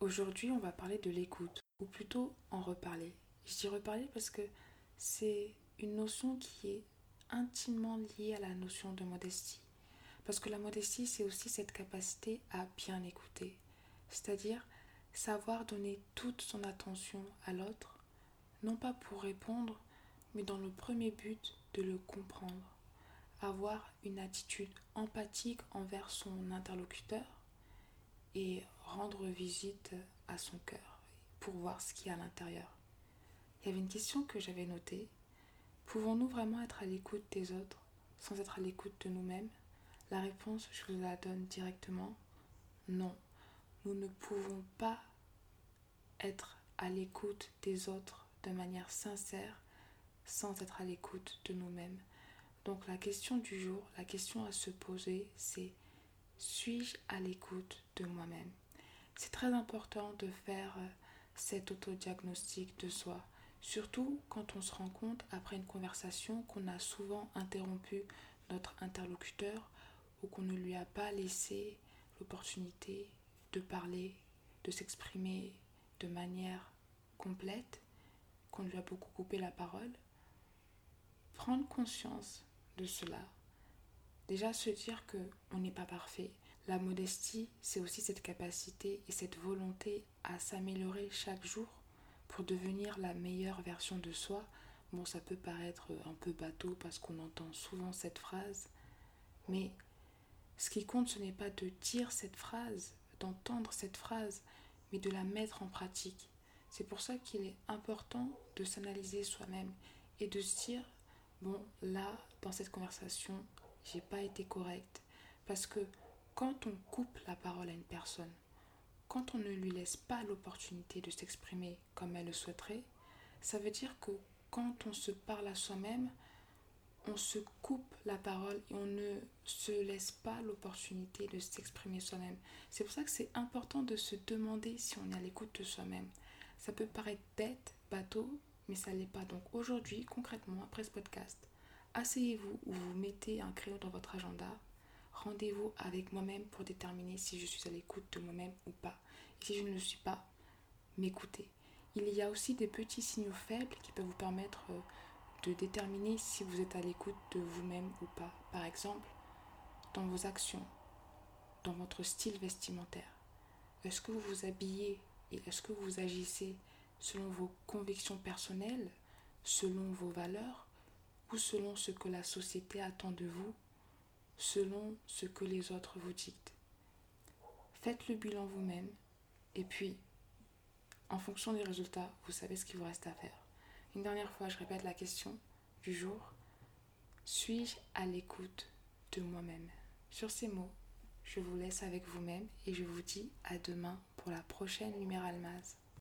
Aujourd'hui, on va parler de l'écoute, ou plutôt en reparler. Je dis reparler parce que c'est une notion qui est intimement liée à la notion de modestie. Parce que la modestie, c'est aussi cette capacité à bien écouter. C'est-à-dire savoir donner toute son attention à l'autre, non pas pour répondre, mais dans le premier but de le comprendre. Avoir une attitude empathique envers son interlocuteur et rendre visite à son cœur pour voir ce qu'il y a à l'intérieur. Il y avait une question que j'avais notée. Pouvons-nous vraiment être à l'écoute des autres sans être à l'écoute de nous-mêmes? La réponse, je vous la donne directement. Non, nous ne pouvons pas être à l'écoute des autres de manière sincère sans être à l'écoute de nous-mêmes. Donc la question du jour, la question à se poser, c'est suis-je à l'écoute de moi-même? C'est très important de faire euh, cet autodiagnostic de soi, surtout quand on se rend compte après une conversation qu'on a souvent interrompu notre interlocuteur ou qu'on ne lui a pas laissé l'opportunité de parler, de s'exprimer de manière complète, qu'on lui a beaucoup coupé la parole. Prendre conscience de cela Déjà se dire que on n'est pas parfait. La modestie, c'est aussi cette capacité et cette volonté à s'améliorer chaque jour pour devenir la meilleure version de soi. Bon, ça peut paraître un peu bateau parce qu'on entend souvent cette phrase, mais ce qui compte, ce n'est pas de dire cette phrase, d'entendre cette phrase, mais de la mettre en pratique. C'est pour ça qu'il est important de s'analyser soi-même et de se dire, bon, là, dans cette conversation, j'ai pas été correcte. Parce que quand on coupe la parole à une personne, quand on ne lui laisse pas l'opportunité de s'exprimer comme elle le souhaiterait, ça veut dire que quand on se parle à soi-même, on se coupe la parole et on ne se laisse pas l'opportunité de s'exprimer soi-même. C'est pour ça que c'est important de se demander si on est à l'écoute de soi-même. Ça peut paraître bête, bateau, mais ça l'est pas. Donc aujourd'hui, concrètement, après ce podcast, Asseyez-vous ou vous mettez un crayon dans votre agenda. Rendez-vous avec moi-même pour déterminer si je suis à l'écoute de moi-même ou pas. Et si je ne le suis pas, m'écouter. Il y a aussi des petits signaux faibles qui peuvent vous permettre euh, de déterminer si vous êtes à l'écoute de vous-même ou pas. Par exemple, dans vos actions, dans votre style vestimentaire. Est-ce que vous vous habillez et est-ce que vous agissez selon vos convictions personnelles, selon vos valeurs? Ou selon ce que la société attend de vous, selon ce que les autres vous dictent. Faites le bilan vous-même et puis, en fonction des résultats, vous savez ce qu'il vous reste à faire. Une dernière fois, je répète la question du jour. Suis-je à l'écoute de moi-même? Sur ces mots, je vous laisse avec vous-même et je vous dis à demain pour la prochaine Lumière Almaz.